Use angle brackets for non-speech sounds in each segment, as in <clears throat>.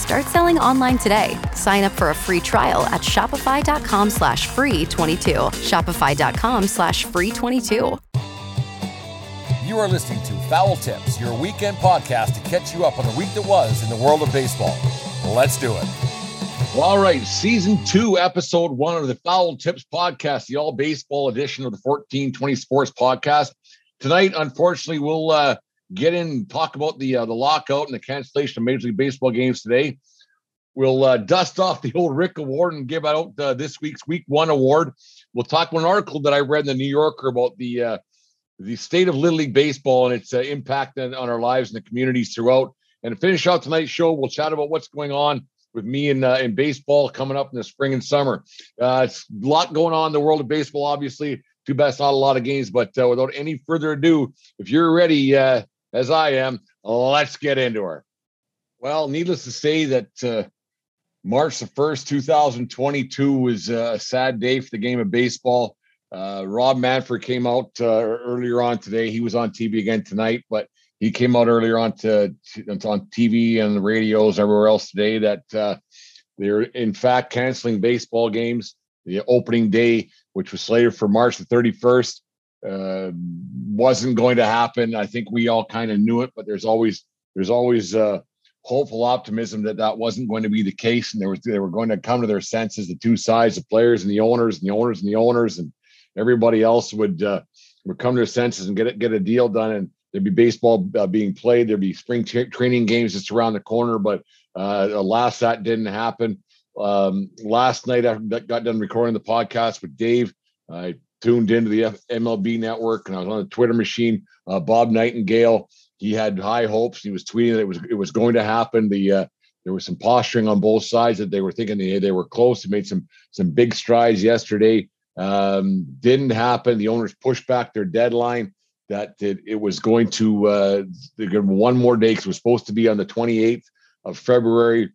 Start selling online today. Sign up for a free trial at shopify.com slash free 22. Shopify.com slash free 22. You are listening to Foul Tips, your weekend podcast to catch you up on the week that was in the world of baseball. Let's do it. All right, season two, episode one of the Foul Tips podcast, the all baseball edition of the 1420 Sports podcast. Tonight, unfortunately, we'll uh, get in and talk about the uh, the lockout and the cancellation of Major League Baseball games today. We'll uh, dust off the old Rick Award and give out uh, this week's Week One award. We'll talk about an article that I read in the New Yorker about the uh, the state of Little League baseball and its uh, impact on, on, our lives and the communities throughout. And to finish out tonight's show, we'll chat about what's going on with me in uh, in baseball coming up in the spring and summer. it's a lot going on in the world of baseball, obviously. Too bad it's not a lot of games, but without any further ado, if you're ready, as I am, let's get into her. Well, needless to say that uh, March the 1st, 2022 was a sad day for the game of baseball. Uh, Rob Manfred came out uh, earlier on today. He was on TV again tonight, but he came out earlier on to, to on TV and the radios everywhere else today that uh, they're in fact canceling baseball games. The opening day, which was slated for March the 31st, uh, wasn't going to happen. I think we all kind of knew it, but there's always there's always uh, hopeful optimism that that wasn't going to be the case, and there was they were going to come to their senses. The two sides, the players and the owners, and the owners and the owners, and everybody else would uh, would come to their senses and get it get a deal done, and there'd be baseball uh, being played. There'd be spring training games just around the corner, but uh, alas, that didn't happen. Um, last night, I got done recording the podcast with Dave. I tuned into the MLB network and I was on the Twitter machine. Uh, Bob Nightingale, he had high hopes. He was tweeting that it was it was going to happen. The uh, there was some posturing on both sides that they were thinking they, they were close. They made some some big strides yesterday. Um, didn't happen. The owners pushed back their deadline. That it, it was going to uh, one more day because it was supposed to be on the 28th of February.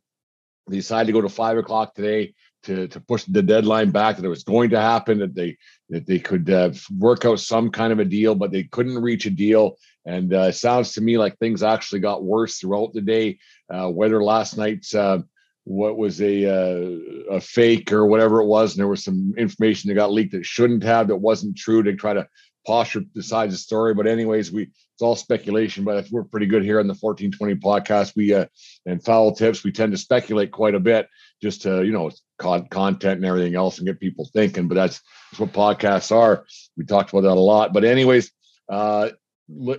They decided to go to five o'clock today to to push the deadline back. That it was going to happen. That they that they could uh, work out some kind of a deal, but they couldn't reach a deal. And uh, sounds to me like things actually got worse throughout the day. Uh, whether last night's uh, what was a uh, a fake or whatever it was, and there was some information that got leaked that shouldn't have, that wasn't true to try to posture besides the story. But anyways, we it's all speculation, but we're pretty good here on the 1420 podcast. We uh, and foul tips, we tend to speculate quite a bit just to you know content and everything else and get people thinking. But that's, that's what podcasts are. We talked about that a lot. But anyways, uh,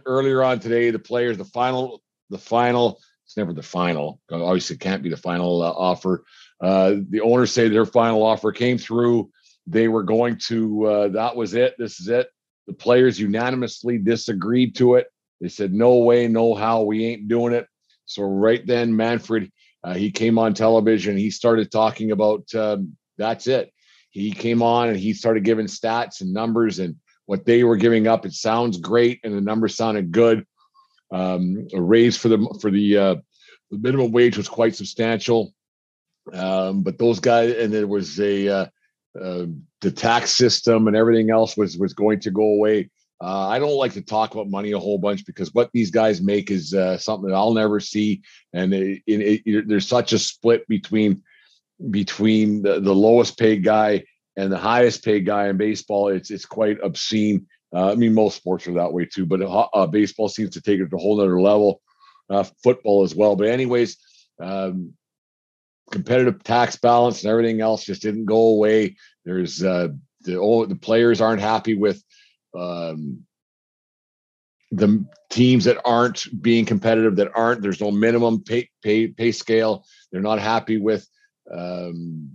earlier on today, the players, the final, the final. It's never the final. Obviously, it can't be the final uh, offer. Uh, the owners say their final offer came through. They were going to. Uh, that was it. This is it. The players unanimously disagreed to it. They said, "No way, no how. We ain't doing it." So right then, Manfred uh, he came on television. He started talking about um, that's it. He came on and he started giving stats and numbers and what they were giving up. It sounds great, and the numbers sounded good. Um, a raise for the for the uh, the minimum wage was quite substantial. Um, but those guys, and there was a uh, uh, the tax system and everything else was was going to go away. Uh, I don't like to talk about money a whole bunch because what these guys make is uh, something that I'll never see, and it, it, it, there's such a split between between the, the lowest paid guy and the highest paid guy in baseball. It's it's quite obscene. Uh, I mean, most sports are that way too, but uh, baseball seems to take it to a whole other level. Football as well, but anyways, um, competitive tax balance and everything else just didn't go away. There's uh, the oh, the players aren't happy with um, the teams that aren't being competitive, that aren't, there's no minimum pay pay pay scale. They're not happy with um,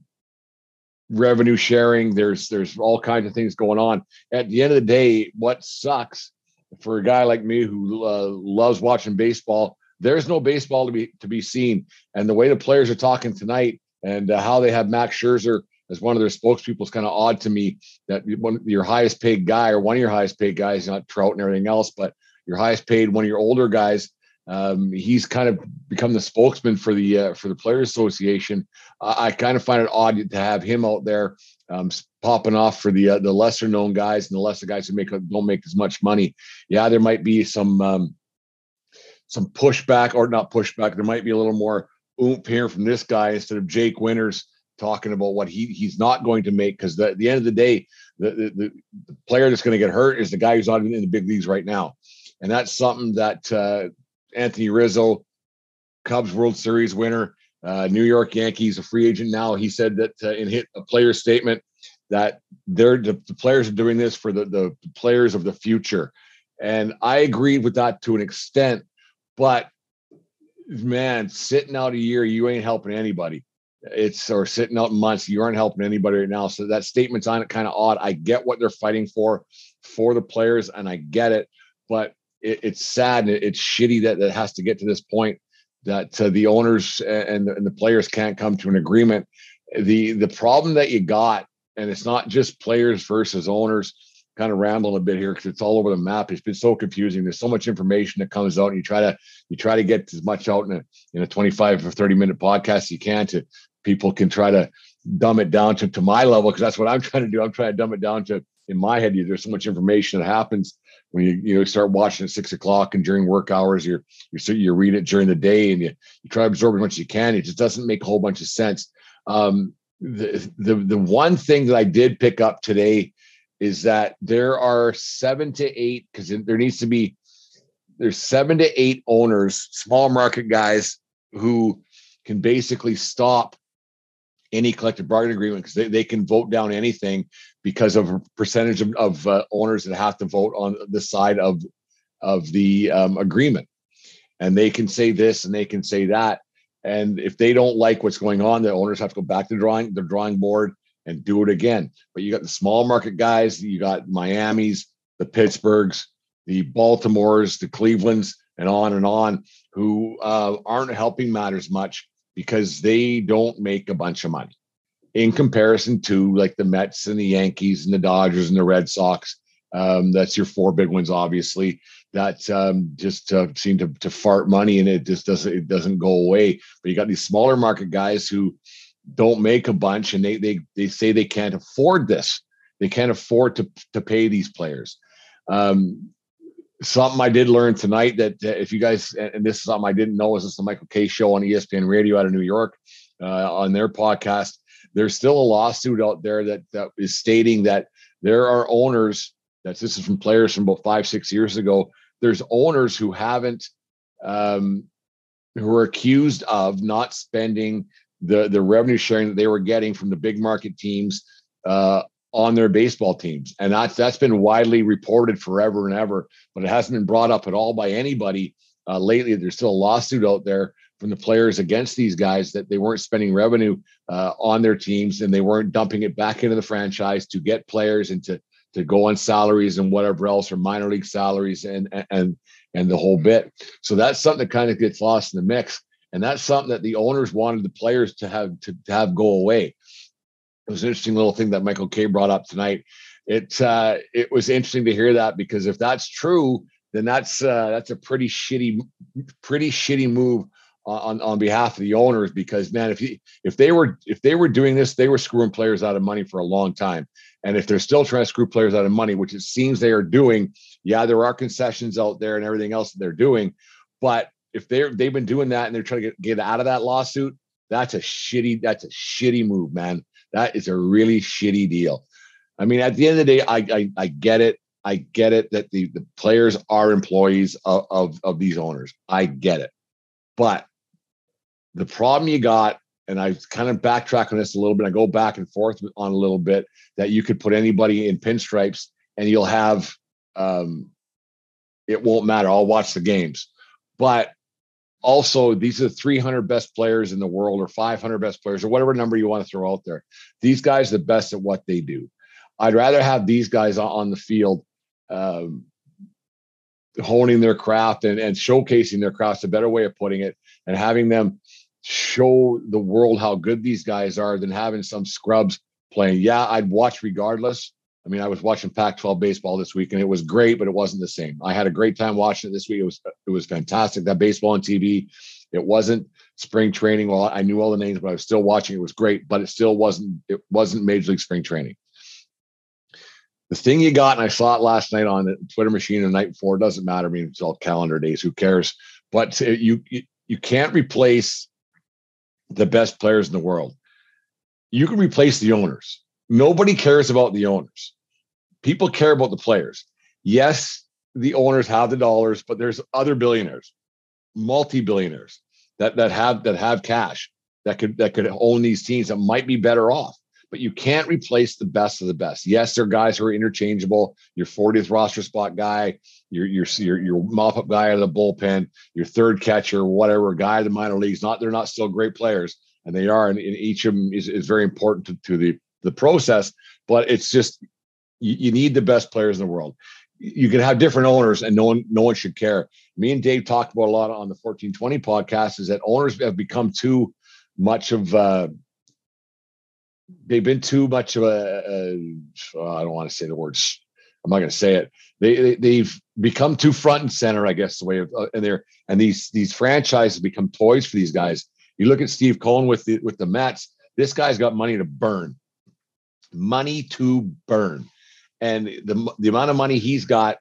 revenue sharing. There's there's all kinds of things going on. At the end of the day, what sucks for a guy like me who uh, loves watching baseball, there's no baseball to be to be seen. And the way the players are talking tonight and uh, how they have Max Scherzer as one of their spokespeople is kind of odd to me. That one your highest paid guy or one of your highest paid guys, not Trout and everything else, but your highest paid one of your older guys um, he's kind of become the spokesman for the uh, for the Players Association. I kind of find it odd to have him out there um, popping off for the uh, the lesser known guys and the lesser guys who make don't make as much money. Yeah, there might be some um, some pushback or not pushback. There might be a little more oomph here from this guy instead of Jake Winters talking about what he he's not going to make because at the end of the day, the, the, the player that's going to get hurt is the guy who's not in the big leagues right now, and that's something that uh, Anthony Rizzo, Cubs World Series winner, uh, New York Yankees, a free agent now. He said that uh, in hit a player statement that they're the, the players are doing this for the, the players of the future, and I agreed with that to an extent. But man, sitting out a year, you ain't helping anybody. It's or sitting out months, you aren't helping anybody right now. So that statement's on it kind of odd. I get what they're fighting for for the players, and I get it, but it, it's sad and it's shitty that that has to get to this point that uh, the owners and and the players can't come to an agreement. The the problem that you got, and it's not just players versus owners. Kind of rambling a bit here because it's all over the map. It's been so confusing. There's so much information that comes out, and you try to you try to get as much out in a in a 25 or 30 minute podcast you can to people can try to dumb it down to, to my level because that's what I'm <laughs> trying to do. I'm trying to dumb it down to in my head. There's so much information that happens when you you know start watching at six o'clock and during work hours you're you're you read it during the day and you you try to absorb as much as you can it just doesn't make a whole bunch of sense um, the the the one thing that i did pick up today is that there are seven to eight because there needs to be there's seven to eight owners small market guys who can basically stop any collective bargaining agreement because they, they can vote down anything because of a percentage of, of uh, owners that have to vote on the side of of the um, agreement. And they can say this and they can say that. And if they don't like what's going on the owners have to go back to drawing the drawing board and do it again but you got the small market guys you got miami's the pittsburghs the baltimores the clevelands and on and on who uh, aren't helping matters much because they don't make a bunch of money in comparison to like the Mets and the Yankees and the Dodgers and the Red Sox. Um, that's your four big ones, obviously. That um, just uh, seem to, to fart money, and it just doesn't it doesn't go away. But you got these smaller market guys who don't make a bunch, and they they they say they can't afford this. They can't afford to to pay these players. Um, something I did learn tonight that if you guys, and this is something I didn't know, is this the Michael Kay show on ESPN Radio out of New York uh, on their podcast. There's still a lawsuit out there that, that is stating that there are owners. That this is from players from about five six years ago. There's owners who haven't, um, who are accused of not spending the the revenue sharing that they were getting from the big market teams uh, on their baseball teams, and that's that's been widely reported forever and ever, but it hasn't been brought up at all by anybody uh, lately. There's still a lawsuit out there from the players against these guys that they weren't spending revenue uh, on their teams and they weren't dumping it back into the franchise to get players and to to go on salaries and whatever else or minor league salaries and and and the whole bit. So that's something that kind of gets lost in the mix. And that's something that the owners wanted the players to have to, to have go away it was an interesting little thing that Michael Kay brought up tonight. It uh, it was interesting to hear that because if that's true, then that's uh, that's a pretty shitty, pretty shitty move on on behalf of the owners. Because man, if he if they were if they were doing this, they were screwing players out of money for a long time. And if they're still trying to screw players out of money, which it seems they are doing, yeah, there are concessions out there and everything else that they're doing. But if they're they've been doing that and they're trying to get, get out of that lawsuit, that's a shitty that's a shitty move, man. That is a really shitty deal. I mean, at the end of the day, I I, I get it. I get it that the, the players are employees of, of, of these owners. I get it. But the problem you got, and I kind of backtrack on this a little bit, I go back and forth on a little bit that you could put anybody in pinstripes and you'll have um, it won't matter. I'll watch the games. But also, these are the 300 best players in the world or 500 best players or whatever number you want to throw out there. These guys are the best at what they do. I'd rather have these guys on the field um, honing their craft and, and showcasing their craft, a better way of putting it, and having them show the world how good these guys are than having some scrubs playing. Yeah, I'd watch regardless. I mean, I was watching Pac-12 baseball this week, and it was great, but it wasn't the same. I had a great time watching it this week. It was it was fantastic. That baseball on TV, it wasn't spring training. Well, I knew all the names, but I was still watching. It was great, but it still wasn't it wasn't major league spring training. The thing you got, and I saw it last night on the Twitter machine the night before. It doesn't matter. I mean, it's all calendar days. Who cares? But you, you can't replace the best players in the world. You can replace the owners Nobody cares about the owners. People care about the players. Yes, the owners have the dollars, but there's other billionaires, multi-billionaires that that have that have cash that could that could own these teams that might be better off. But you can't replace the best of the best. Yes, there are guys who are interchangeable. Your 40th roster spot guy, your your your, your mop up guy out of the bullpen, your third catcher, whatever guy in the minor leagues. Not they're not still great players, and they are, and, and each of them is, is very important to, to the the process, but it's just you, you need the best players in the world. You can have different owners, and no one no one should care. Me and Dave talked about a lot on the 1420 podcast is that owners have become too much of uh, they've been too much of a, oh, I don't want to say the words. I'm not going to say it. They, they have become too front and center, I guess, the way of uh, and they're and these these franchises become toys for these guys. You look at Steve Cohen with the with the Mets. This guy's got money to burn money to burn. And the, the amount of money he's got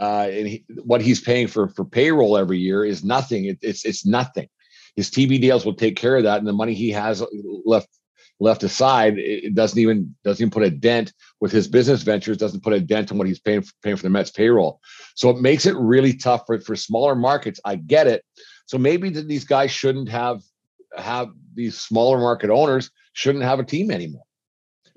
uh, and he, what he's paying for for payroll every year is nothing. It, it's it's nothing. His TV deals will take care of that, and the money he has left left aside, it doesn't even doesn't even put a dent with his business ventures. Doesn't put a dent on what he's paying for, paying for the Mets payroll. So it makes it really tough for for smaller markets. I get it. So maybe these guys shouldn't have have these smaller market owners shouldn't have a team anymore.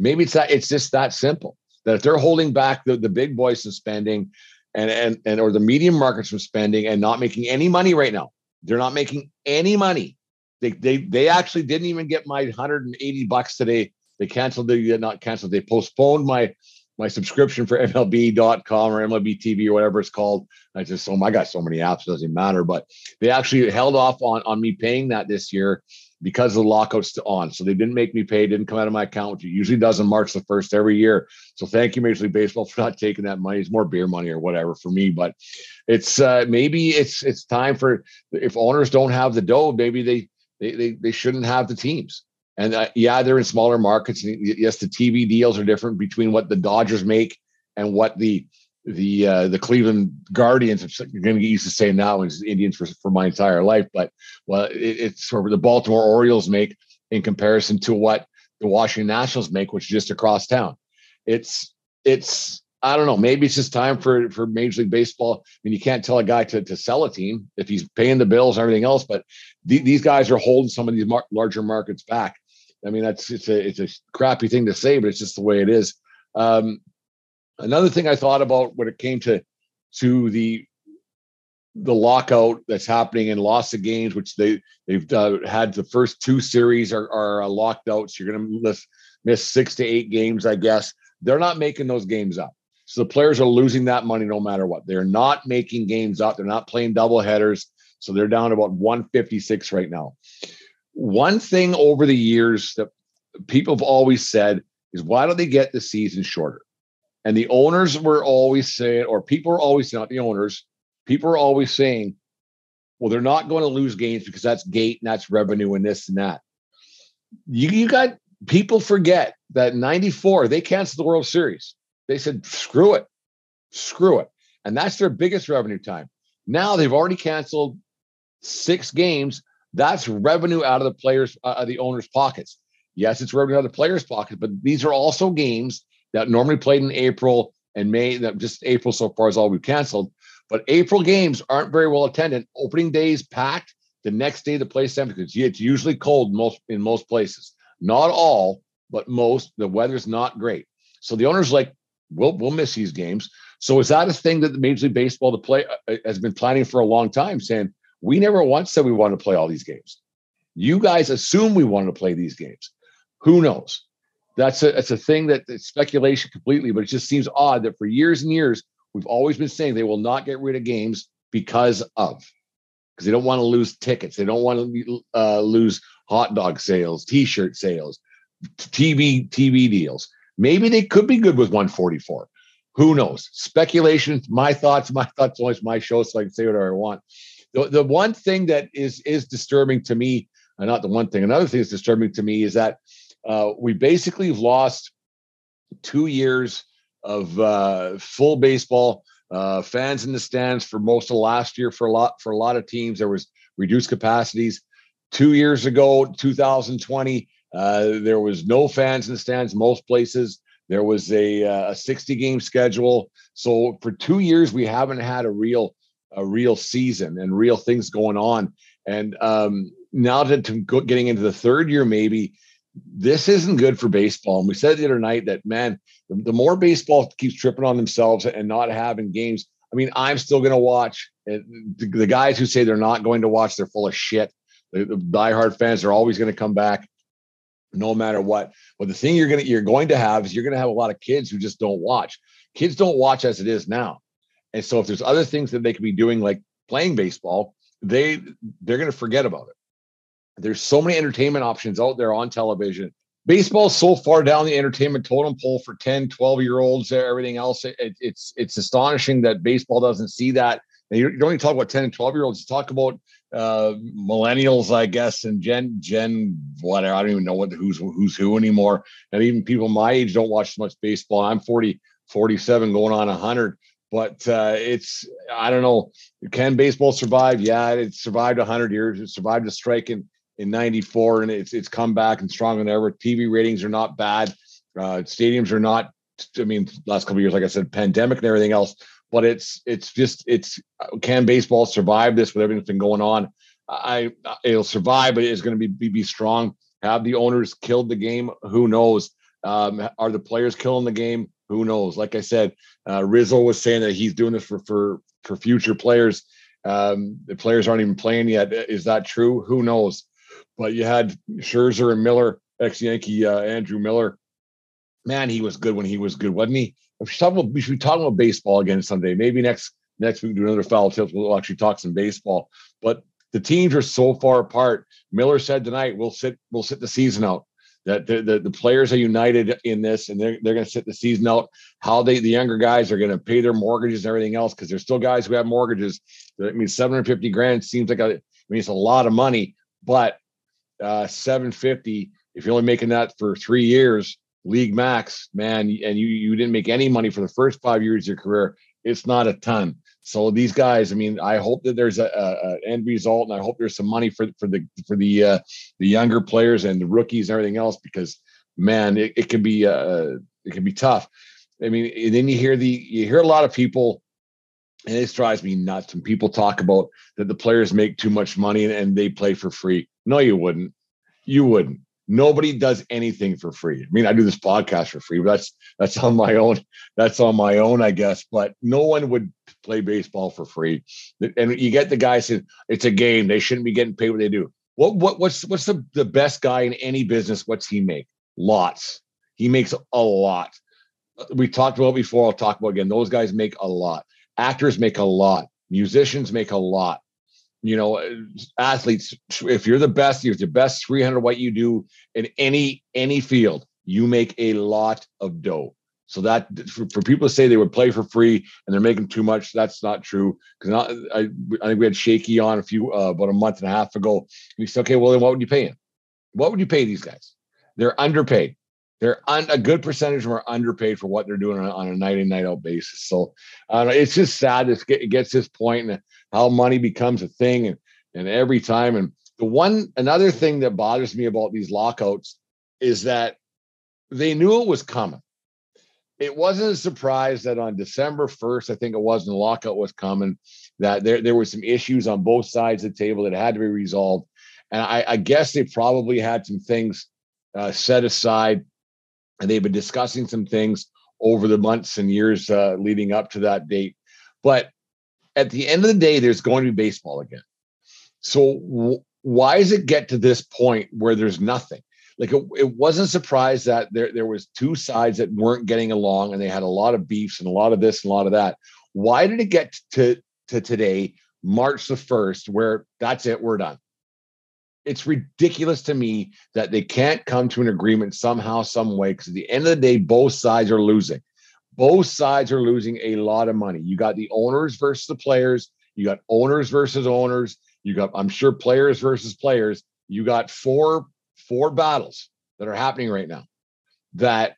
Maybe it's that it's just that simple that if they're holding back the, the big boys from spending and, and and or the medium markets from spending and not making any money right now, they're not making any money. They they they actually didn't even get my 180 bucks today. They canceled the not canceled, they postponed my my subscription for <laughs> MLB.com or MLB TV or whatever it's called. I just oh my got so many apps, doesn't matter. But they actually held off on on me paying that this year because the lockout's on. So they didn't make me pay, didn't come out of my account, which it usually does on March the 1st every year. So thank you, Major League Baseball, <laughs> for not taking that money. It's more beer money or whatever for me. But it's uh maybe it's it's time for if owners don't have the dough, maybe they they they, they shouldn't have the teams. And uh, yeah, they're in smaller markets. Yes, the TV deals are different between what the Dodgers make and what the the uh, the Cleveland Guardians. You're going to get used to saying now as Indians for, for my entire life, but well, it, it's sort of the Baltimore Orioles make in comparison to what the Washington Nationals make, which is just across town. It's it's I don't know. Maybe it's just time for for Major League Baseball. I mean, you can't tell a guy to to sell a team if he's paying the bills and everything else, but th- these guys are holding some of these mar- larger markets back. I mean, that's it's a it's a crappy thing to say, but it's just the way it is. Um, Another thing I thought about when it came to to the the lockout that's happening and loss of games, which they they've uh, had the first two series are, are uh, locked out. So you're going to miss miss six to eight games, I guess. They're not making those games up. So the players are losing that money no matter what. They're not making games up. They're not playing double headers. So they're down about 156 right now. One thing over the years that people have always said is why don't they get the season shorter? And the owners were always saying, or people are always not the owners, people are always saying, well, they're not going to lose games because that's gate and that's revenue and this and that. You, you got people forget that 94, they canceled the World Series. They said, screw it, screw it. And that's their biggest revenue time. Now they've already canceled six games. That's revenue out of the players, uh, the owners' pockets. Yes, it's revenue out of the players' pockets, but these are also games that normally played in April and May. That just April so far is all we've canceled. But April games aren't very well attended. Opening days packed. The next day the place because it's usually cold most in most places. Not all, but most. The weather's not great. So the owners like, we'll we'll miss these games. So is that a thing that the Major League Baseball to play uh, has been planning for a long time, saying we never once said we want to play all these games. You guys assume we want to play these games. Who knows? That's a it's a thing that it's speculation completely, but it just seems odd that for years and years we've always been saying they will not get rid of games because of because they don't want to lose tickets, they don't want to uh, lose hot dog sales, T-shirt sales, TV TV deals. Maybe they could be good with 144. Who knows? Speculation. My thoughts. My thoughts. Always my show, so I can say whatever I want. The, the one thing that is is disturbing to me, and not the one thing. Another thing that's disturbing to me is that uh, we basically have lost two years of uh, full baseball. Uh, fans in the stands for most of last year for a lot for a lot of teams. There was reduced capacities. Two years ago, 2020, uh, there was no fans in the stands most places. There was a, uh, a 60 game schedule. So for two years, we haven't had a real a real season and real things going on. And um, now that to getting into the third year, maybe this isn't good for baseball. And we said the other night that man, the, the more baseball keeps tripping on themselves and not having games. I mean, I'm still going to watch. Eh, the, the, guys who say they're not going to watch, they're full of shit. The, the diehard fans are always going to come back, no matter what. But the thing you're going to you're going to have is you're going to have a lot of kids who just don't watch. Kids don't watch as it is now, and so if there's other things that they could be doing, like playing baseball, they they're going to forget about it. There's so many entertainment options out there on television. Baseball's so far down the entertainment totem pole for 10, 12 year olds, everything else. It, it's it's astonishing that baseball doesn't see that. And you don't even talk about 10 and 12 year olds, you talk about uh, millennials, I guess, and Gen Gen whatever. I don't even know what who's who's who anymore. And even people my age don't watch as much baseball. I'm 40, 47, going on 100. But uh, it's I don't know. Can baseball survive? Yeah, it survived 100 years. It survived a strike in in 94 and it's it's come back and stronger than ever. Tv ratings are not bad. Uh, stadiums are not i mean last couple years like i said pandemic and everything else but it's it's just it's can baseball survive this with everything that's been going on? I it'll survive but it's going to be, be be strong. Have the owners killed the game? Who knows? Um, are the players killing the game? Who knows? Like i said uh, rizzo was saying that he's doing this for for for future players. Um, the players aren't even playing yet. Is that true? Who knows but you had Scherzer and Miller, ex Yankee uh, Andrew Miller. Man, he was good when he was good, wasn't he? We should about, we should be talking about baseball again someday. Maybe next next week do another foul tips. We'll actually talk some baseball. But the teams are so far apart. Miller said tonight, we'll sit we'll sit the season out. That the, the, the players are united in this, and they're they're going to sit the season out. How they the younger guys are going to pay their mortgages and everything else because there's still guys who have mortgages. I mean, 750 grand seems like a I mean it's a lot of money, but uh, 750 if you're only making that for three years league max man and you you didn't make any money for the first five years of your career it's not a ton. So these guys i mean i hope that there's a, a, a end result and i hope there's some money for for the for the uh, the younger players and the rookies and everything else because man it, it can be uh it can be tough. I mean then you hear the you hear a lot of people and this drives me nuts when people talk about that the players make too much money and, and they play for free no, you wouldn't. You wouldn't. Nobody does anything for free. I mean, I do this podcast for free, but that's that's on my own. That's on my own, I guess. But no one would play baseball for free. And you get the guy saying it's a game; they shouldn't be getting paid what they do. What what what's what's the, the best guy in any business? What's he make? Lots. He makes a lot. We talked about before. I'll talk about again. Those guys make a lot. Actors make a lot. Musicians make a lot. You know athletes if you're the best you're the best 300 what you do in any any field you make a lot of dough. So that for, for people to say they would play for free and they're making too much that's not true. Because I, I think we had shaky on a few uh, about a month and a half ago. He said okay well then what would you pay him? What would you pay these guys? They're underpaid they're a good percentage of them are underpaid for what they're doing on, on a night in night out basis so uh, it's just sad that it gets this point and how money becomes a thing and, and every time. And the one another thing that bothers me about these lockouts is that they knew it was coming. It wasn't a surprise that on December 1st, I think it was, when the lockout was coming, that there, there were some issues on both sides of the table that had to be resolved. And I, I guess they probably had some things uh, set aside and they've been discussing some things over the months and years uh, leading up to that date. But at the end of the day, there's going to be baseball again. So w- why does it get to this point where there's nothing? Like it, it wasn't a surprise that there, there was two sides that weren't getting along and they had a lot of beefs and a lot of this and a lot of that. Why did it get to, to today, March the 1st, where that's it, we're done? It's ridiculous to me that they can't come to an agreement somehow, some way, because at the end of the day, both sides are losing. Both sides are losing a lot of money. You got the owners versus the players, you got owners versus owners, you got, I'm sure, players versus players. You got four four battles that are happening right now that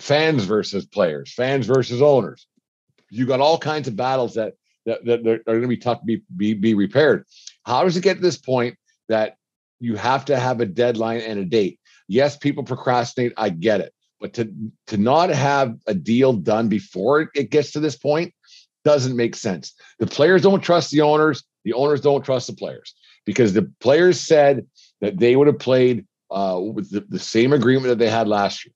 fans versus players, fans versus owners. You got all kinds of battles that that, that are going to be tough to be, be be repaired. How does it get to this point that you have to have a deadline and a date? Yes, people procrastinate. I get it, but to to not have a deal done before it gets to this point doesn't make sense. The players don't trust the owners. The owners don't trust the players because the players said that they would have played uh, with the, the, same agreement that they had last year.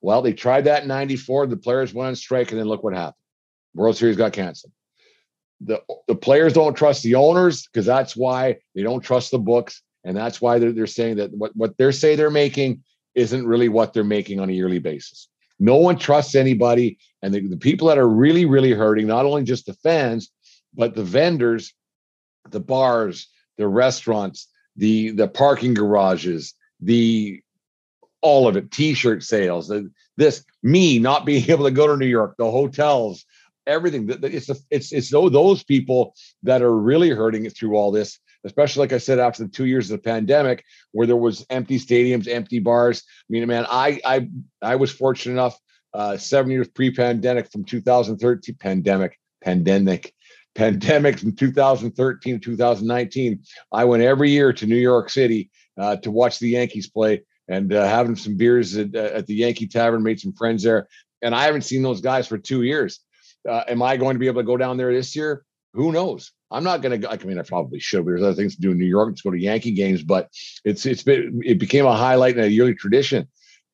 Well, they tried that in 94. The players went on strike, and then look what happened. World Series got canceled. The, the players don't trust the owners because that's why they don't trust the books. And that's why they're, they're saying that what, what they're say they're making isn't really what they're making on a yearly basis. No one trusts anybody. And the, the people that are really, really hurting, not only just the fans, but the vendors, the bars, the restaurants, the the parking garages, the all of it, t-shirt sales, this me not being <laughs> able to go to New York, the hotels, everything. It's the, it's it's those people that are really hurting it through all this. Especially like I said, after the two years of the pandemic, where there was empty stadiums, empty bars. I mean, man, I I I was fortunate enough, uh, seven years pre-pandemic from 2013 pandemic pandemic pandemic from 2013 to 2019, I went every year to New York City uh, to watch the Yankees play and uh, having some beers at, uh, at, the Yankee Tavern, made some friends there. And I haven't seen those guys for two years. Uh, am I going to be able to go down there this year? Who knows? I'm not going to. I mean, I probably should. There's other things to do in New York. Let's go to Yankee games. But it's it's been it became a highlight and a yearly tradition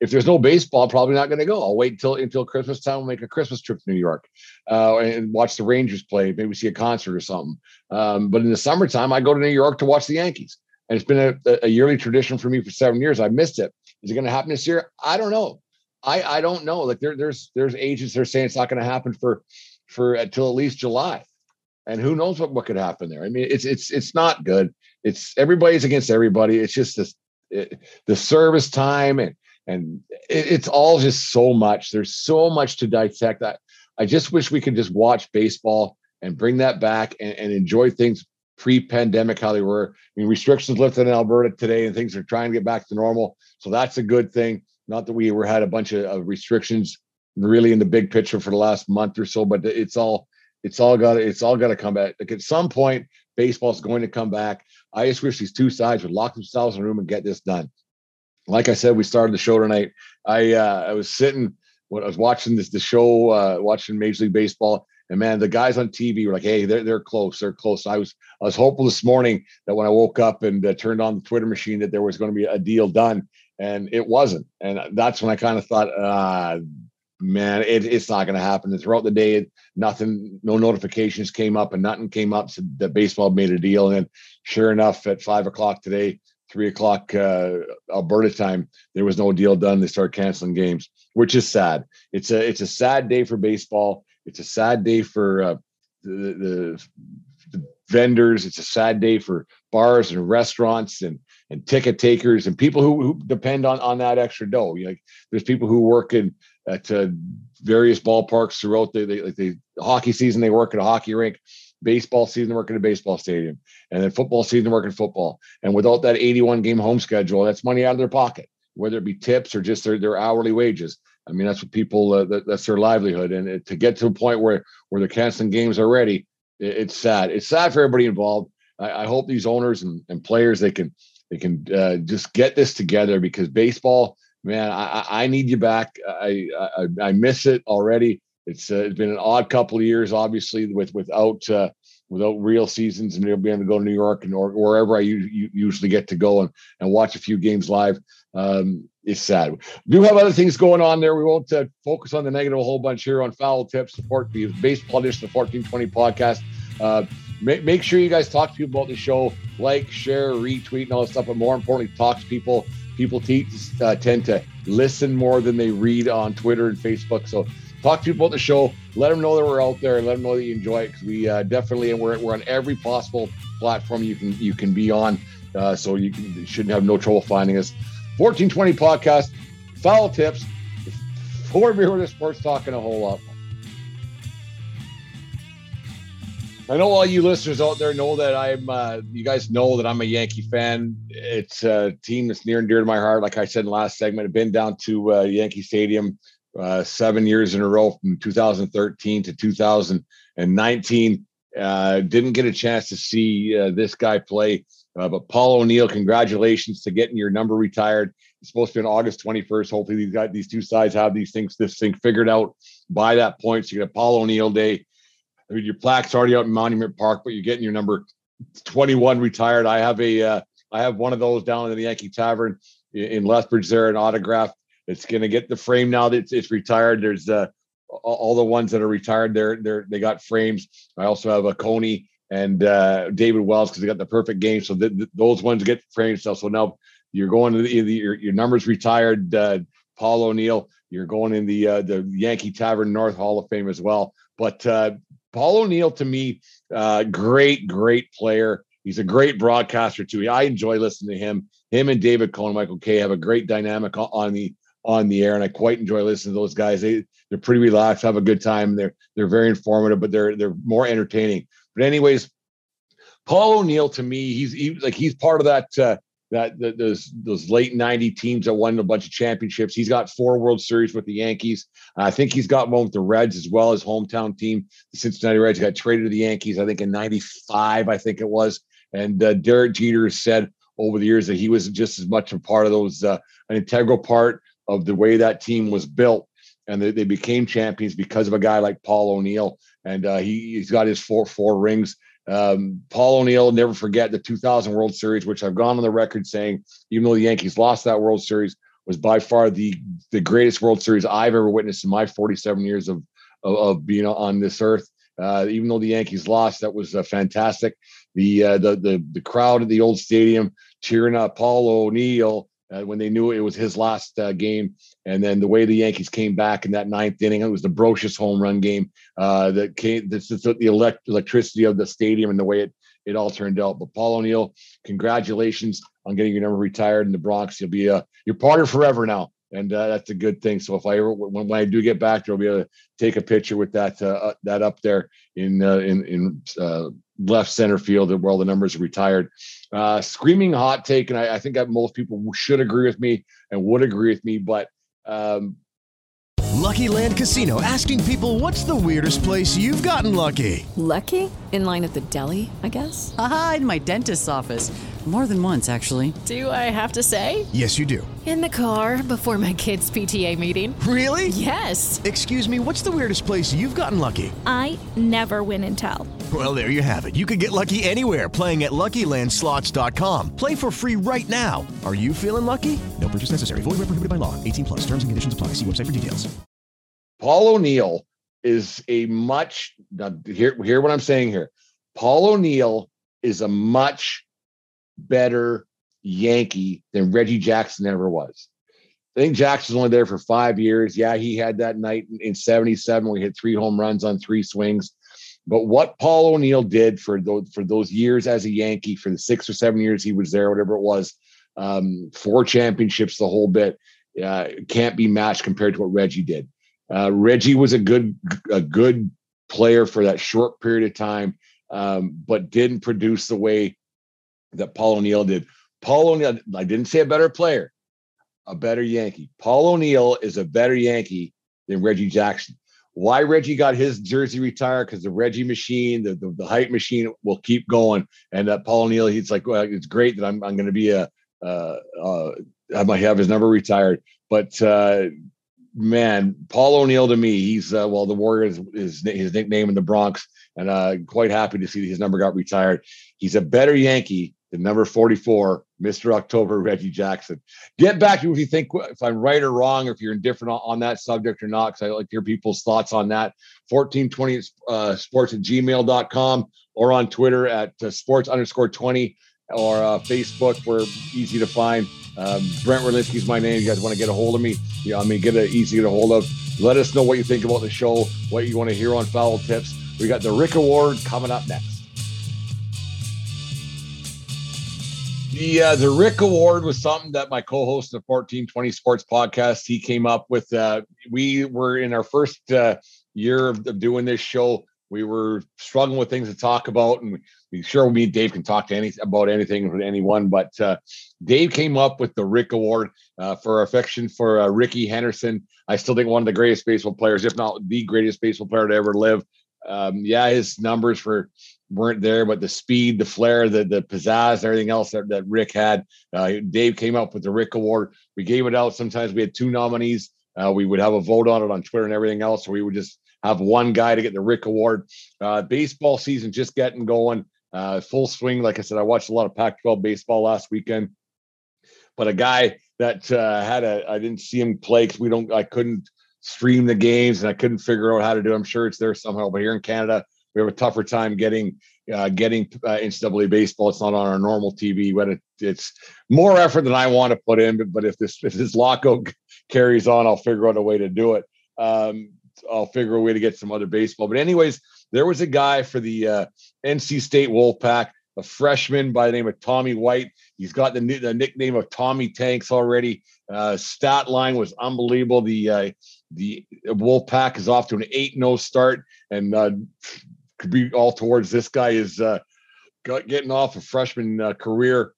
if there's no baseball, probably not going to go. I'll wait until until Christmas time. We'll make a Christmas trip to New York uh, and watch the Rangers play. Maybe see a concert or something. Um, but in the summertime, I go to New York to watch the Yankees, and it's been a, a yearly tradition for me for seven years. I missed it. Is it going to happen this year? I don't know. I I don't know. Like there, there's there's agents that are saying it's not going to happen for for uh, until at least July, and who knows what what could happen there. I mean, it's it's it's not good. It's everybody's against everybody. It's just this it, the service time and and it, it's all just so much. There's so much to dissect. I, I just wish we could just watch baseball and bring that back and, and enjoy things pre-pandemic how they were. I mean, restrictions lifted in Alberta today, and things are trying to get back to normal. So that's a good thing. Not that we were had a bunch of, of restrictions really in the big picture for the last month or so, but it's all it's all got it's all got to come back. Like at some point, baseball's going to come back. I just wish these two sides would lock themselves in a room and get this done like I said, we started the show tonight. I uh, I was sitting when I was watching this the show, uh, watching Major League Baseball, and man, the guys on TV were like, "Hey, they're they're close, they're close." I was I was hopeful this morning that when I woke up and uh, turned on the Twitter machine that there was going to be a deal done, and it wasn't. And that's when I kind of thought, uh, man, it, it's not going to happen. And throughout the day, nothing, no notifications came up, and nothing came up so that baseball made a deal. And then, sure enough, at five o'clock today, three o'clock uh, Alberta time, there was no deal done. They start canceling games, which is sad. It's a it's a sad day for baseball. It's a sad day for uh, the, the, the vendors. It's a sad day for bars and restaurants and and ticket takers and people who, who depend on on that extra dough. You know, like there's people who work in at uh, various ballparks throughout the, the like the hockey season. They work at a hockey rink baseball season work working a baseball stadium, and then football season working football. And without that 81 game home schedule, that's money out of their pocket, whether it be tips or just their, their hourly wages. I mean, that's what people, uh, that, that's their livelihood. And it, to get to a point where, where they're canceling games already, it, it's sad. It's sad for everybody involved. I, I hope these owners and, and players, they can, they can uh, just get this together because baseball, man, I, I need you back. I, I, I miss it already. It's, uh, it's been an odd couple of years, obviously, with without uh, without real seasons and being able to go to New York and or wherever I u- usually get to go and, and watch a few games live. Um, it's sad. We do have other things going on there. We won't uh, focus on the negative a whole bunch here on foul tips. Support the baseball edition of 1420 podcast. Uh, make, make sure you guys talk to people about the show, like, share, retweet, and all that stuff. But more importantly, talk to people. People te- uh, tend to listen more than they read on Twitter and Facebook. So talk to people about the show. Let them know that we're out there let them know that you enjoy it because we uh, definitely and we're, we're on every possible platform you can you can be on. Uh, so you, can, you shouldn't have no trouble finding us. 1420 podcast, foul tips, <laughs> four beer with sports talking a whole lot. I know all you listeners out there know that I'm. Uh, you guys know that I'm a Yankee fan. It's a team that's near and dear to my heart. Like I said in the last segment, I've been down to uh, Yankee Stadium uh, seven years in a row from 2013 to 2019. Uh, didn't get a chance to see uh, this guy play, uh, but Paul O'Neill, congratulations to getting your number retired. It's supposed to be on August 21st. Hopefully, these got these two sides have these things, this thing figured out by that point. So you get a Paul O'Neill day. Mean, your plaque's already out in Monument Park, but you're getting your number 21 retired. I have a, uh, I have one of those down in the Yankee Tavern in Lethbridge there, an autograph. It's going to get the frame now that it's, it's retired. There's uh, all the ones that are retired. They're they're they got frames. I also have a Coney and uh, David Wells because they got the perfect game. So th- th- those ones get framed stuff. So now you're going to the, your your numbers retired. Uh, Paul O'Neill. You're going in the uh, the Yankee Tavern North Hall of Fame as well. But uh, Paul O'Neill to me, uh, great great player. He's a great broadcaster too. I enjoy listening to him. Him and David Cone, Michael Kay have a great dynamic on the on the air, and I quite enjoy listening to those guys. They they're pretty relaxed, have a good time. They're they're very informative, but they're they're more entertaining. But anyways, Paul O'Neill to me, he's he, like he's part of that uh, that the, those those late '90 teams that won a bunch of championships. He's got four World Series with the Yankees. I think he's got one with the Reds as well. His hometown team, the Cincinnati Reds, got traded to the Yankees. I think in '95, I think it was. And uh, Derek Jeter said over the years that he was just as much a part of those, uh, an integral part of the way that team was built. And they, they became champions because of a guy like Paul O'Neill. And uh, he, he's got his four four rings. Um, Paul O'Neill, never forget the 2000 World Series, which I've gone on the record saying, even though the Yankees lost that World Series, was by far the the greatest World Series I've ever witnessed in my 47 years of of, of being on this earth. Uh, even though the Yankees lost, that was uh, fantastic. The, uh, the the the crowd at the old stadium cheering up Paul O'Neill uh, when they knew it was his last uh, game. And then the way the Yankees came back in that ninth inning, it was the Brosius home run game uh, that came. This is the elect- electricity of the stadium and the way it it all turned out. But Paul O'Neill, congratulations on getting your number retired in the Bronx. You'll be a you're part of forever now. And uh, that's a good thing. So if I ever, when, when I do get back there, I'll be able to take a picture with that uh, uh that up there in uh, in in uh, left center field where all the numbers are retired. Uh, screaming hot take, and I, I, think that most people should agree with me and would agree with me, but. Um, lucky Land Casino asking people what's the weirdest place you've gotten lucky? Lucky? In line at the deli, I guess? Aha, in my dentist's office. More than once, actually. Do I have to say? Yes, you do. In the car before my kids' PTA meeting. Really? Yes. Excuse me, what's the weirdest place you've gotten lucky? I never win and tell. Well, there you have it. You can get lucky anywhere playing at LuckyLandSlots.com. Play for free right now. Are you feeling lucky? No purchase necessary. Void where prohibited by law. 18 plus. Terms and conditions apply. See website for details. Paul O'Neill is a much. Now, hear, hear what I'm saying here. Paul O'Neill is a much better Yankee than Reggie Jackson ever was. I think Jackson's only there for five years. Yeah, he had that night in 77 where he hit three home runs on three swings. But what Paul O'Neill did for those for those years as a Yankee, for the six or seven years he was there, whatever it was, um, four championships, the whole bit, uh, can't be matched compared to what Reggie did. Uh, Reggie was a good a good player for that short period of time, um, but didn't produce the way that Paul O'Neill did. Paul O'Neill, I didn't say a better player, a better Yankee. Paul O'Neill is a better Yankee than Reggie Jackson. Why Reggie got his jersey retired? Because the Reggie machine, the, the, the height machine will keep going. And that Paul O'Neill, he's like, well, it's great that I'm I'm going to be a uh, uh, I might have his number retired, but uh, man, Paul O'Neill to me, he's uh, well, the Warriors is his nickname in the Bronx and uh, quite happy to see his number got retired. He's a better Yankee than number 44, Mr. October, Reggie Jackson. Get back to if you think if I'm right or wrong, if you're indifferent on, that subject or not, because I like to hear people's thoughts on that. 1420 uh, sports at gmail.com or on Twitter at uh, sports underscore 20 or uh, Facebook. We're easy to find. Um, Brent Berlinski is my name. You guys want to get a hold of me? Yeah, I mean, get it easy to get a hold of. Let us know what you think about the show, what you want to hear on Foul Tips. We got the Rick Award coming up next. The uh, the Rick Award was something that my co-host of 1420 Sports Podcast he came up with. Uh, we were in our first uh, year of, doing this show. We were struggling with things to talk about, and we sure me and Dave can talk to any about anything with anyone. But uh, Dave came up with the Rick Award uh, for affection for uh, Rickey Henderson. I still think one of the greatest baseball players, if not the greatest baseball player to ever live. Um, yeah, his numbers for weren't there, but the speed, the flair, the the pizzazz, everything else that, that Rick had. Uh, Dave came up with the Rick Award. We gave it out. Sometimes we had two nominees. Uh, we would have a vote on it on Twitter and everything else, or we would just have one guy to get the Rick Award. Uh, baseball season just getting going, uh, full swing. Like I said, I watched a lot of Pac-12 baseball last weekend, but a guy that uh, had a I didn't see him play because we don't I couldn't stream the games and I couldn't figure out how to do. It. I'm sure it's there somehow, but here in Canada we have a tougher time getting uh, getting uh, NCAA baseball. It's not on our normal TV, but it, it's more effort than I want to put in. But, but if this if this lockout <laughs> carries on, I'll figure out a way to do it. Um, I'll figure a way to get some other baseball. But anyways, there was a guy for the uh, NC State Wolfpack, a freshman by the name of Tommy White. He's got the, the nickname of Tommy Tanks already. Uh, stat line was unbelievable. The uh, the Wolfpack is off to an 8 0 start and uh, could be all towards this guy is uh, getting off a freshman uh, career.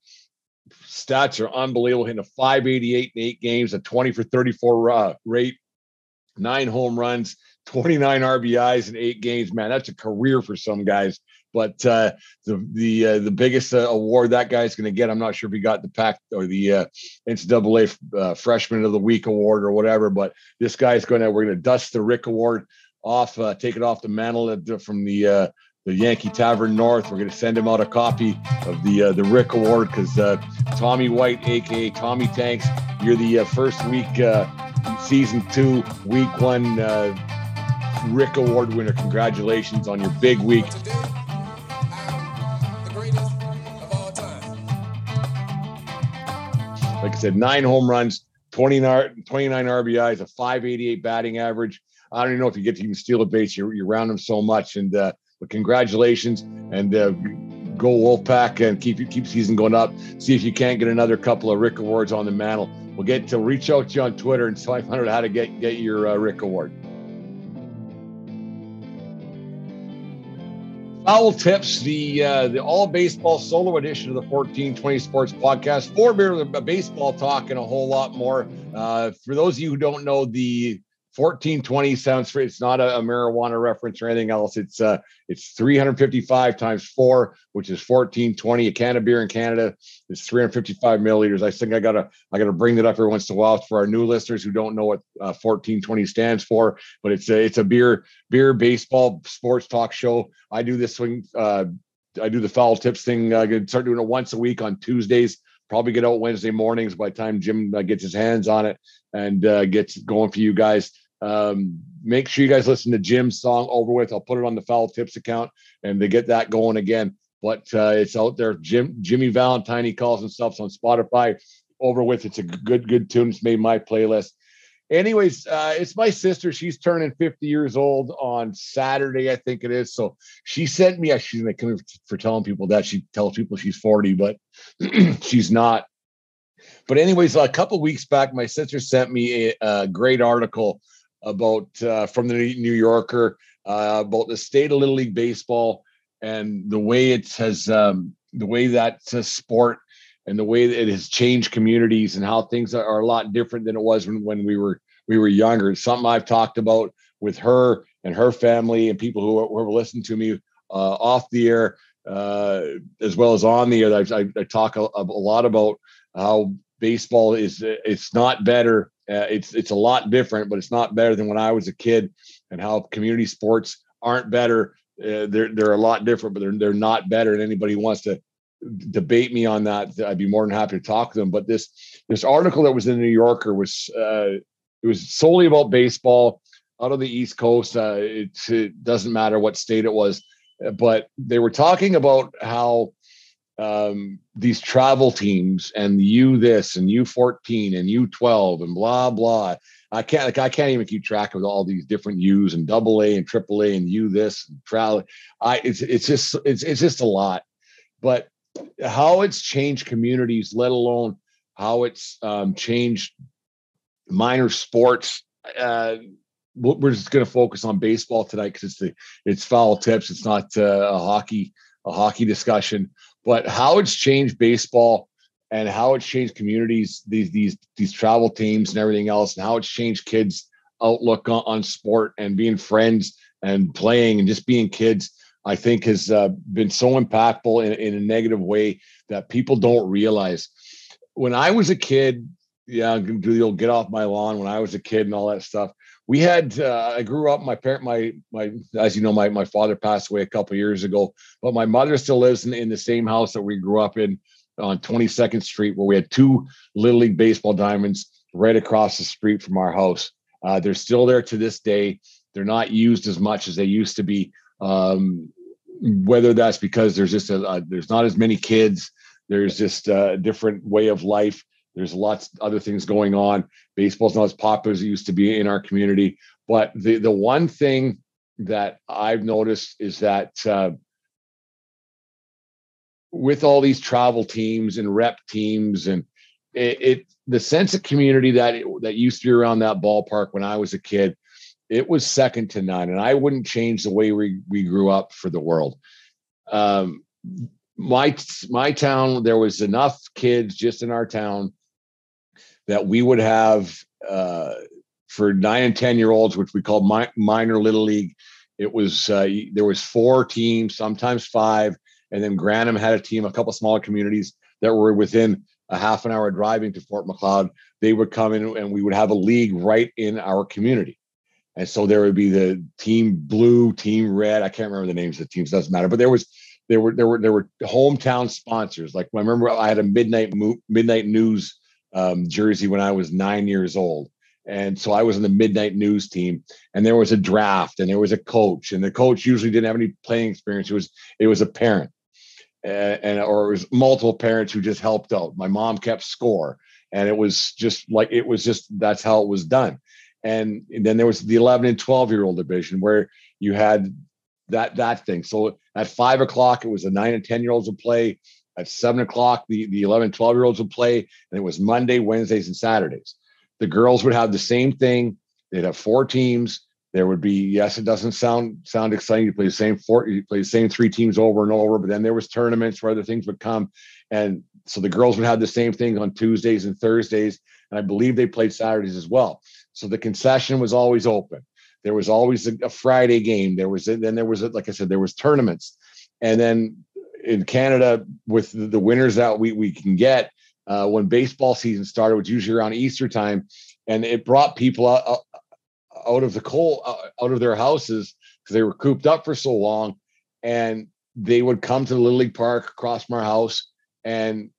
Stats are unbelievable. Hitting a 588 in eight games, a 20 for 34 uh, rate, nine home runs, 29 RBIs in eight games. Man, that's a career for some guys. But uh, the the uh, the biggest uh, award that guy's going to get, I'm not sure if he got the pack or the uh, NCAA uh, Freshman of the Week award or whatever. But this guy's going to we're going to dust the Rick Award off, uh, take it off the mantle from the uh, the Yankee Tavern North. We're going to send him out a copy of the uh, the Rick Award because uh, Tommy White, aka Tommy Tanks, you're the uh, first week uh, season two, week one uh, Rick Award winner. Congratulations on your big week. Like I said, nine home runs, 29, 29 RBIs, a 588 batting average. I don't even know if you get to even steal a base. You're, you're around them so much. And uh, but congratulations and uh, go Wolfpack and keep keep season going up. See if you can't get another couple of Rick awards on the mantle. We'll get to reach out to you on Twitter and find out how to get get your uh, Rick award. Foul Tips, the uh, the all baseball solo edition of the 1420 Sports Podcast. Four beer baseball talk and a whole lot more. Uh, for those of you who don't know, the 1420 sounds free. It's not a, a, marijuana reference or anything else. It's uh it's 355 times four, which is 1420. A can of beer in Canada is 355 milliliters. I think I gotta I gotta bring that up every once in a while for our new listeners who don't know what uh, 1420 stands for. But it's a it's a beer beer baseball sports talk show. I do this swing. Uh, I do the foul tips thing. I uh, start doing it once a week on Tuesdays probably get out Wednesday mornings by the time Jim uh, gets his hands on it and uh, gets going for you guys. Um, make sure you guys listen to Jim's song over with. I'll put it on the Foul Tips account and to get that going again. But uh, it's out there. Jim Jimmy Valentine, he calls himself on Spotify. Over with. It's a good, good tune. It's made my playlist. Anyways, uh, it's my sister. She's turning 50 years old on Saturday, I think it is. So she sent me, she's to come for telling people that she tells people she's 40, but <clears throat> she's not. But anyways, a couple weeks back, my sister sent me a, a great article about uh, from the New Yorker uh, about the state of Little League baseball and the way it has um, the way that sport and the way it has changed communities and how things are a lot different than it was when, when we were we were younger. It's something I've talked about with her and her family and people who, have listened to me uh, off the air uh, as well as on the air. I, I, I talk a, a, lot about how baseball is it's not better uh, it's it's a lot different, but it's not better than when I was a kid, and how community sports aren't better uh, they're they're a lot different, but they're they're not better. And anybody wants to debate me on that, I'd be more than happy to talk to them. But this this article that was in the New Yorker was uh, it was solely about baseball out of the East Coast. Uh, it, it doesn't matter what state it was, but they were talking about how um, these travel teams and U this and U fourteen and U twelve and blah blah. I can't like I can't even keep track of all these different U's and double A and triple A and U this and travel. I it's it's just it's it's just a lot, but how it's changed communities, let alone how it's um, changed minor sports. Uh, we're just going to focus on baseball tonight because it's the it's foul tips. It's not uh, a hockey a hockey discussion, but how it's changed baseball and how it's changed communities, these these these travel teams and everything else, and how it's changed kids' outlook on, on sport and being friends and playing and just being kids. I think has uh, been so impactful in, in a negative way that people don't realize. When I was a kid, yeah, do the old get off my lawn when I was a kid and all that stuff. We had uh, I grew up. My parent, my my as you know, my my father passed away a couple years ago, but my mother still lives in, in the same house that we grew up in on 22nd Street, where we had two Little League baseball diamonds right across the street from our house. Uh, they're still there to this day. They're not used as much as they used to be. Um, whether that's because there's just a, a, there's not as many kids, there's just a different way of life. There's lots of other things going on. Baseball's not as popular as it used to be in our community. But the the one thing that I've noticed is that uh, with all these travel teams and rep teams and it, it, the sense of community that it, that used to be around that ballpark when I was a kid, it was second to none. And I wouldn't change the way we we grew up for the world. Um, my my town, there was enough kids just in our town that we would have uh, for nine and ten year olds, which we called mi- minor little league. It was uh, there was four teams, sometimes five, and then Granum had a team, a couple smaller communities that were within a half an hour driving to Fort Macleod. They would come in and we would have a league right in our community. And so there would be the team blue, team red. I can't remember the names of the teams, doesn't matter. But there was there were there were there were hometown sponsors. Like I remember I had a midnight midnight news um, jersey when I was nine years old. And so I was in the midnight news team, and there was a draft, and there was a coach, and the coach usually didn't have any playing experience. It was it was a parent, and, or it was multiple parents who just helped out. My mom kept score, and it was just like it was just that's how it was done. And, and then there was the 11 and 12 year old division where you had that that thing. So at five o'clock, it was the nine and 10 year olds would play. At seven o'clock, the, the 11, 12 year olds would play. And it was Monday, Wednesdays, and Saturdays. The girls would have the same thing. They'd have four teams. There would be, yes, it doesn't sound sound exciting. You play the same four, you play the same three teams over and over, but then there was tournaments where other things would come. And so the girls would have the same thing on Tuesdays and Thursdays. And I believe they played Saturdays as well. So the concession was always open. There was always a, a Friday game. There was then there was like I said there was tournaments, and then in Canada with the, winners that we we can get uh, when baseball season started, which usually around Easter time, and it brought people out, out of the cold out of their houses because they were cooped up for so long, and they would come to the Little League Park across from our house, and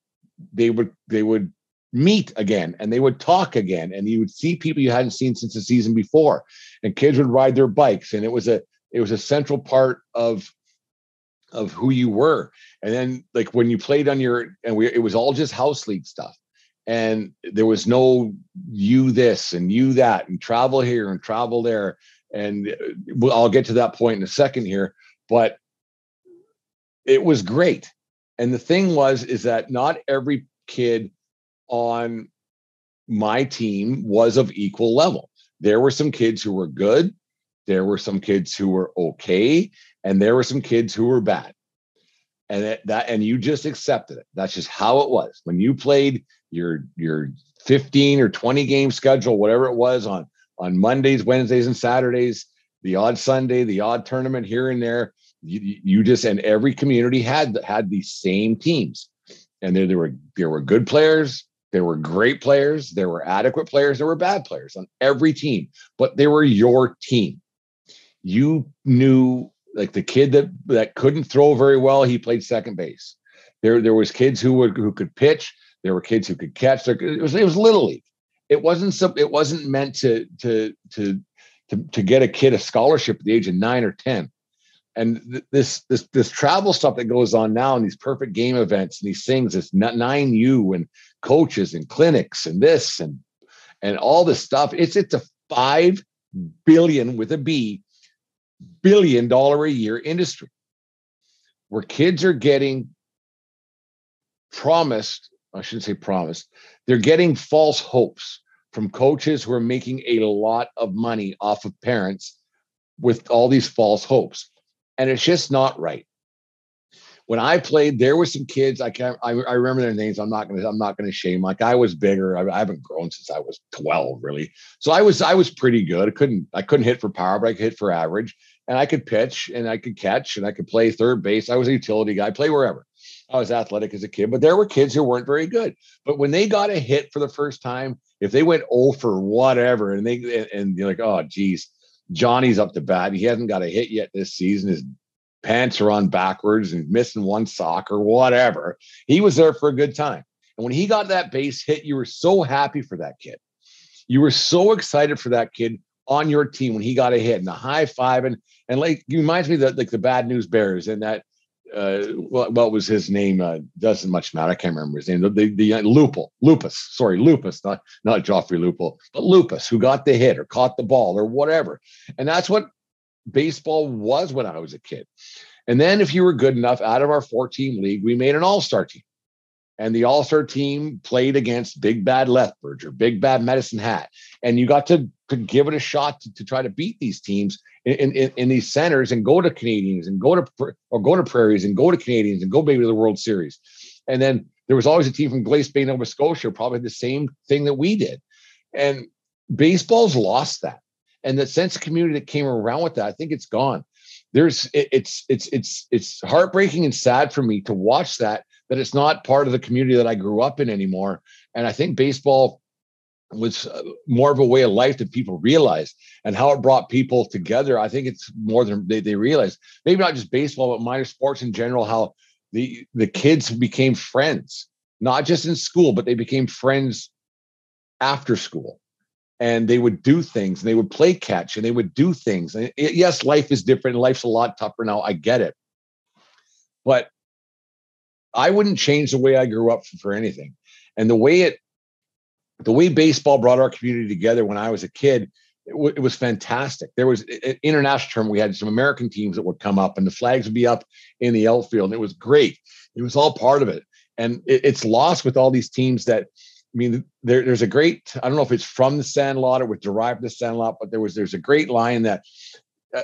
they would they would meet again and they would talk again and you would see people you hadn't seen since the season before and kids would ride their bikes and it was a it was a central part of of who you were. And then like when you played on your and we it was all just house league stuff. And there was no you this and you that and travel here and travel there. And uh, I'll get to that point in a second here but it was great. And the thing was is that not every kid on my team was of equal level. There were some kids who were good, there were some kids who were okay, and there were some kids who were bad. And that, that and you just accepted it. That's just how it was. When you played your your 15 or 20 game schedule, whatever it was on on Mondays, Wednesdays, and Saturdays, the odd Sunday, the odd tournament here and there, you, you just and every community had had these same teams. And there, there were there were good players, there were great players, there were adequate players, there were bad players on every team, but they were your team. You knew like the kid that that couldn't throw very well, he played second base. There there was kids who would who could pitch. There were kids who could catch. There, it was it was little league. It wasn't some. It wasn't meant to to to to to get a kid a scholarship at the age of nine or ten. And th- this this this travel stuff that goes on now and these perfect game events and these things, it's nine U and coaches and clinics and this and and all this stuff. It's it's a five billion with a B billion dollar a year industry where kids are getting promised i shouldn't say promised they're getting false hopes from coaches who are making a lot of money off of parents with all these false hopes. And it's just not right when I played, there were some kids. I can't. I, I remember their names. I'm not gonna. I'm not gonna shame. Like I was bigger. I, I, haven't grown since I was 12, really. So I was. I was pretty good. I couldn't. I couldn't hit for power, but I could hit for average, and I could pitch, and I could catch, and I could play third base. I was a utility guy. Play wherever. I was athletic as a kid, but there were kids who weren't very good. But when they got a hit for the first time, if they went 0 for whatever, and they and, and you're like, oh geez, Johnny's up to bat. He hasn't got a hit yet this season. His pants are on backwards and missing one sock or whatever. He was there for a good time. And when he got that base hit, you were so happy for that kid. You were so excited for that kid on your team when he got a hit and the high five and and like it reminds me that like the bad news bears and that uh what, what was his name uh doesn't much matter i can't remember his name the the, the uh, lupul lupus sorry lupus not not joffrey lupul but lupus who got the hit or caught the ball or whatever and that's what baseball was when I was a kid. And then if you were good enough out of our four team league, we made an all star team. And the all star team played against Big Bad Lethbridge or Big Bad Medicine Hat. And you got to, to give it a shot to, to try to beat these teams in, in, in, these centers and go to Canadians and go to or go to Prairies and go to Canadians and go maybe to the World Series. And then there was always a team from Glace Bay, Nova Scotia, probably the same thing that we did. And baseball's lost that and the sense of community that came around with that, I think it's gone. There's it, it's it's it's it's heartbreaking and sad for me to watch that that it's not part of the community that I grew up in anymore. And I think baseball was uh, more of a way of life than people realized and how it brought people together. I think it's more than they, they realize. Maybe not just baseball, but minor sports in general, how the the kids became friends, not just in school, but they became friends after school and they would do things and they would play catch and they would do things. And it, yes, life is different. Life's a lot tougher now. I get it. But I wouldn't change the way I grew up for, anything. And the way it, the way baseball brought our community together when I was a kid, it, w- it was fantastic. There was an international term. We had some American teams that would come up and the flags would be up in the outfield. And it was great. It was all part of it. And it, it's lost with all these teams that I mean, there, there's a great, I don't know if it's from the Sandlot or was derived from the Sandlot, but there was, there's a great line that uh,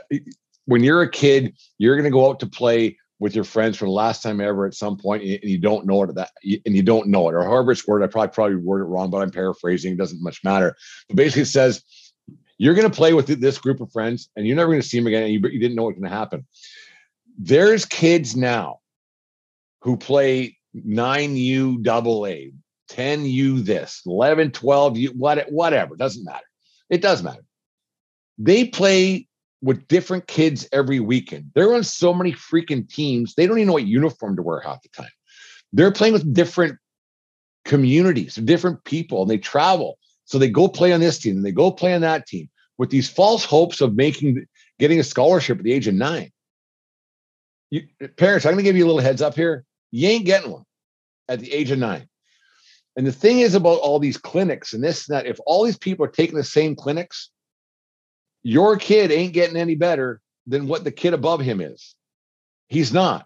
when you're a kid, you're going to go out to play with your friends for the last time ever at some point, and you don't know it that, and you don't know it, or however it's worded. I probably probably word it wrong, but I'm paraphrasing. It doesn't much matter. But basically, it says you're going to play with this group of friends, and you're never going to see them again, and you, you didn't know what's going to happen. There's kids now who play nine U double A, 10 you this 11 12 you what whatever doesn't matter. It does matter. They play with different kids every weekend. They're on so many freaking teams they don't even know what uniform to wear half the time. They're playing with different communities different people and they travel. So they go play on this team and they go play on that team with these false hopes of making getting a scholarship at the age of nine. You, parents i'm going to give you a little heads up here. You ain't getting one at the age of nine and the thing is about all these clinics and this and that, if all these people are taking the same clinics, your kid ain't getting any better than what the kid above him is. He's not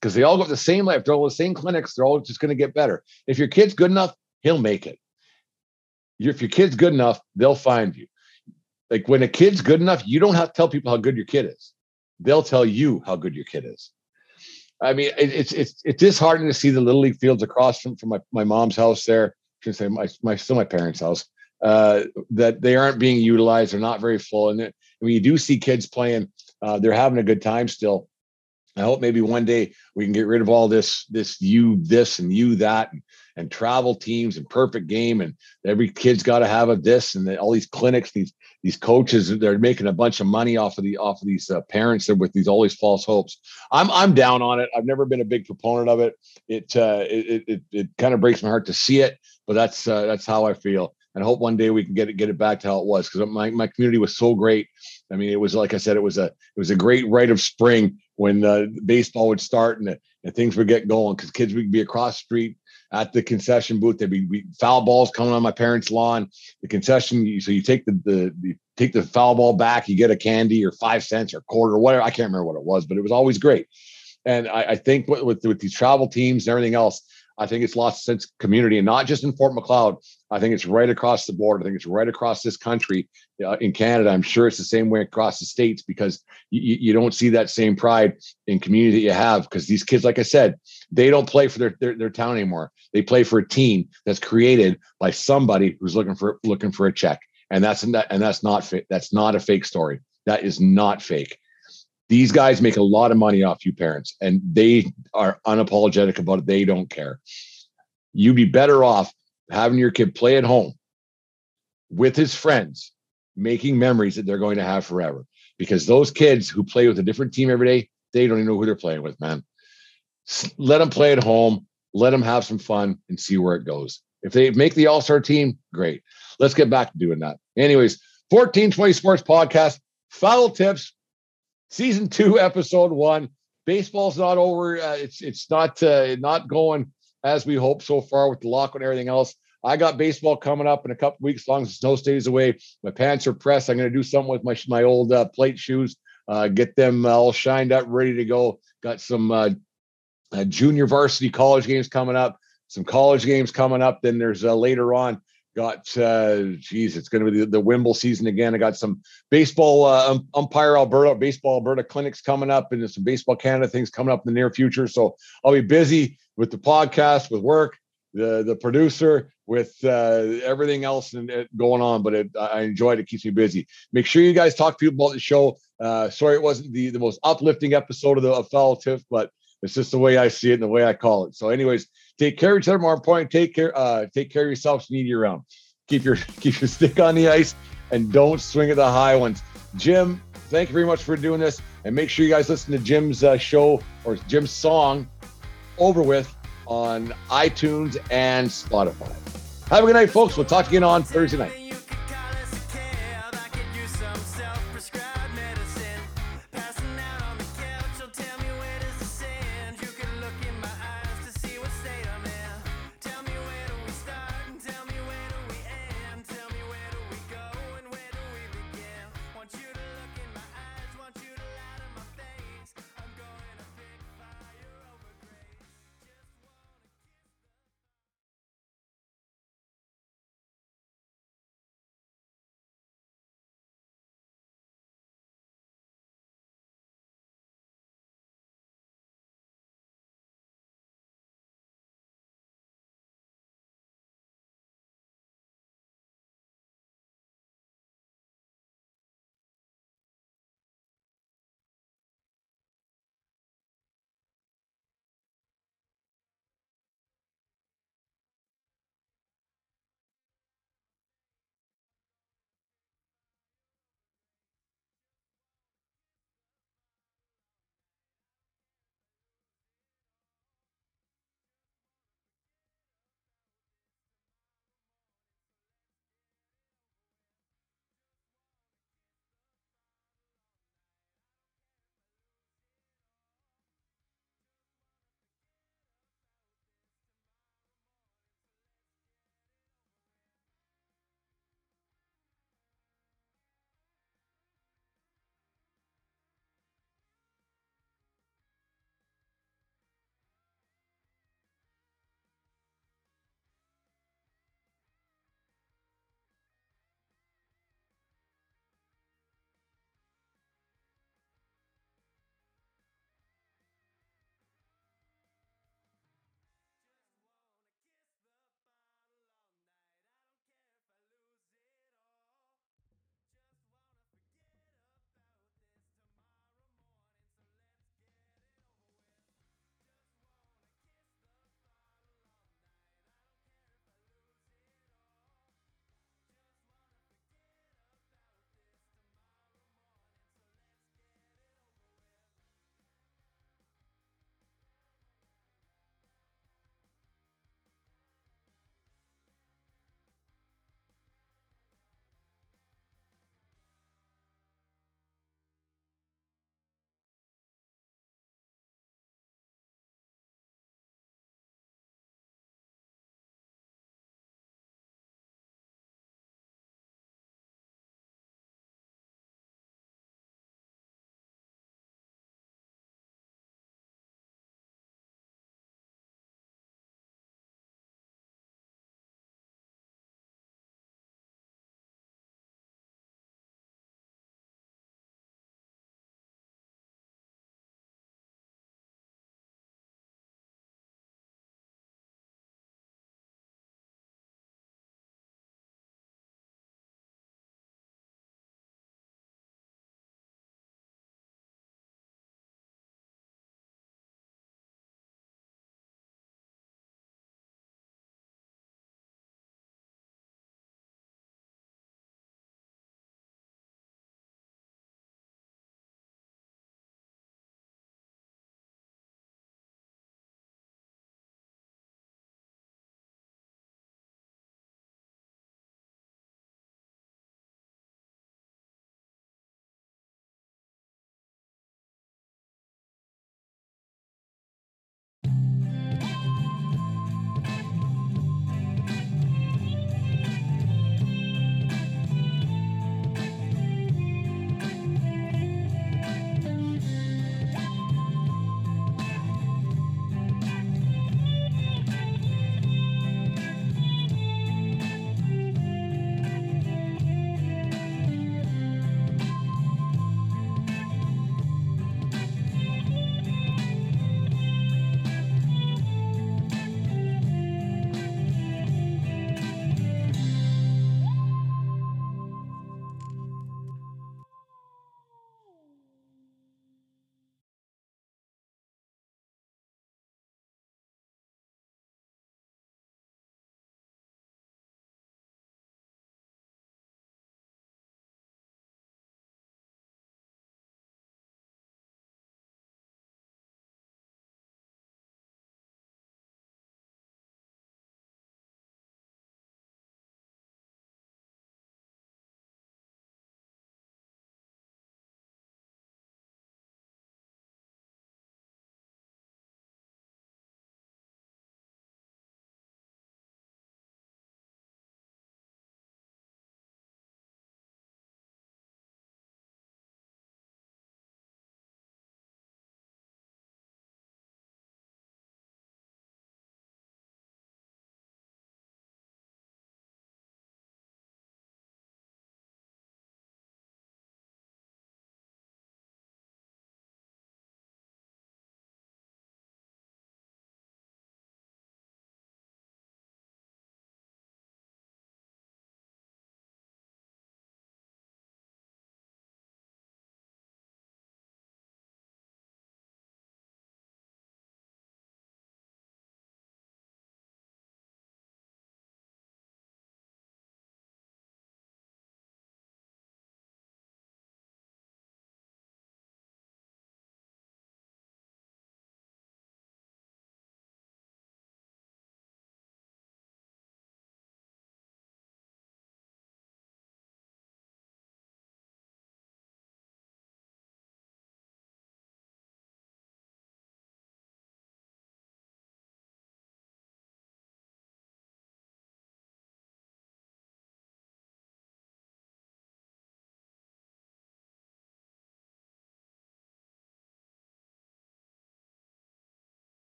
because they all go to the same life. They're all the same clinics. They're all just going to get better. If your kid's good enough, he'll make it. If your kid's good enough, they'll find you. Like when a kid's good enough, you don't have to tell people how good your kid is. They'll tell you how good your kid is. I mean, it, it's it's it's disheartening to see the little league fields across from, from my, my mom's house there. I can say my my still my parents' house. Uh, that they aren't being utilized. They're not very full. And when you do see kids playing, uh, they're having a good time still. I hope maybe one day we can get rid of all this, this you this and you that, and, and travel teams and perfect game, and every kid's got to have a this and the, all these clinics, these these coaches, they're making a bunch of money off of the off of these uh, parents that with these all these false hopes. I'm I'm down on it. I've never been a big proponent of it. It uh, it it, it kind of breaks my heart to see it, but that's uh, that's how I feel. And hope one day we can get it get it back to how it was because my my community was so great. I mean, it was like I said, it was a it was a great rite of spring when uh, baseball would start and, and things would get going because kids would be across the street at the concession booth. There'd be, foul balls coming on my parents' lawn. The concession, so you take the, the, take the foul ball back, you get a candy or five cents or quarter or whatever. I can't remember what it was, but it was always great. And I, I think with, with, with these travel teams and everything else, I think it's lost sense community, and not just in Fort Macleod. I think it's right across the board. I think it's right across this country uh, in Canada. I'm sure it's the same way across the states because you, you don't see that same pride in community that you have. Because these kids, like I said, they don't play for their, their, their town anymore. They play for a team that's created by somebody who's looking for looking for a check, and that's and that's not. That's not a fake story. That is not fake. These guys make a lot of money off you parents, and they are unapologetic about it. They don't care. You'd be better off having your kid play at home with his friends, making memories that they're going to have forever. Because those kids who play with a different team every day, they don't even know who they're playing with, man. Let them play at home, let them have some fun and see where it goes. If they make the all star team, great. Let's get back to doing that. Anyways, 1420 Sports Podcast, Foul Tips, Season two, Episode one. Baseball's not over. Uh, it's it's not uh, not going as we hope so far with the lock and everything else. I got baseball coming up in a couple weeks, as long as the snow stays away. My pants are pressed. I'm going to do something with my my old uh, plate shoes, uh, get them all shined up, ready to go. Got some uh, uh, junior varsity college games coming up, some college games coming up. Then there's uh, later on got uh geez it's going to be the, the wimble season again. I got some baseball uh, um, umpire alberta baseball alberta clinics coming up and some baseball canada things coming up in the near future. So i'll be busy with the podcast with work the the producer with uh, everything else and uh, going on but it, i enjoyed it. Keeps me busy. Make sure you guys talk to people about the show. Uh sorry it wasn't the the most uplifting episode of the of foul tip but it's just the way I see it and the way I call it. So, anyways, take care of each other. More important, take care. Uh, take care of yourselves You need you around. Keep your <laughs> keep your stick on the ice and don't swing at the high ones. Jim, thank you very much for doing this. And make sure you guys listen to Jim's uh, show or Jim's song, "Over With," on iTunes and Spotify. Have a good night, folks. We'll talk to again on Thursday night.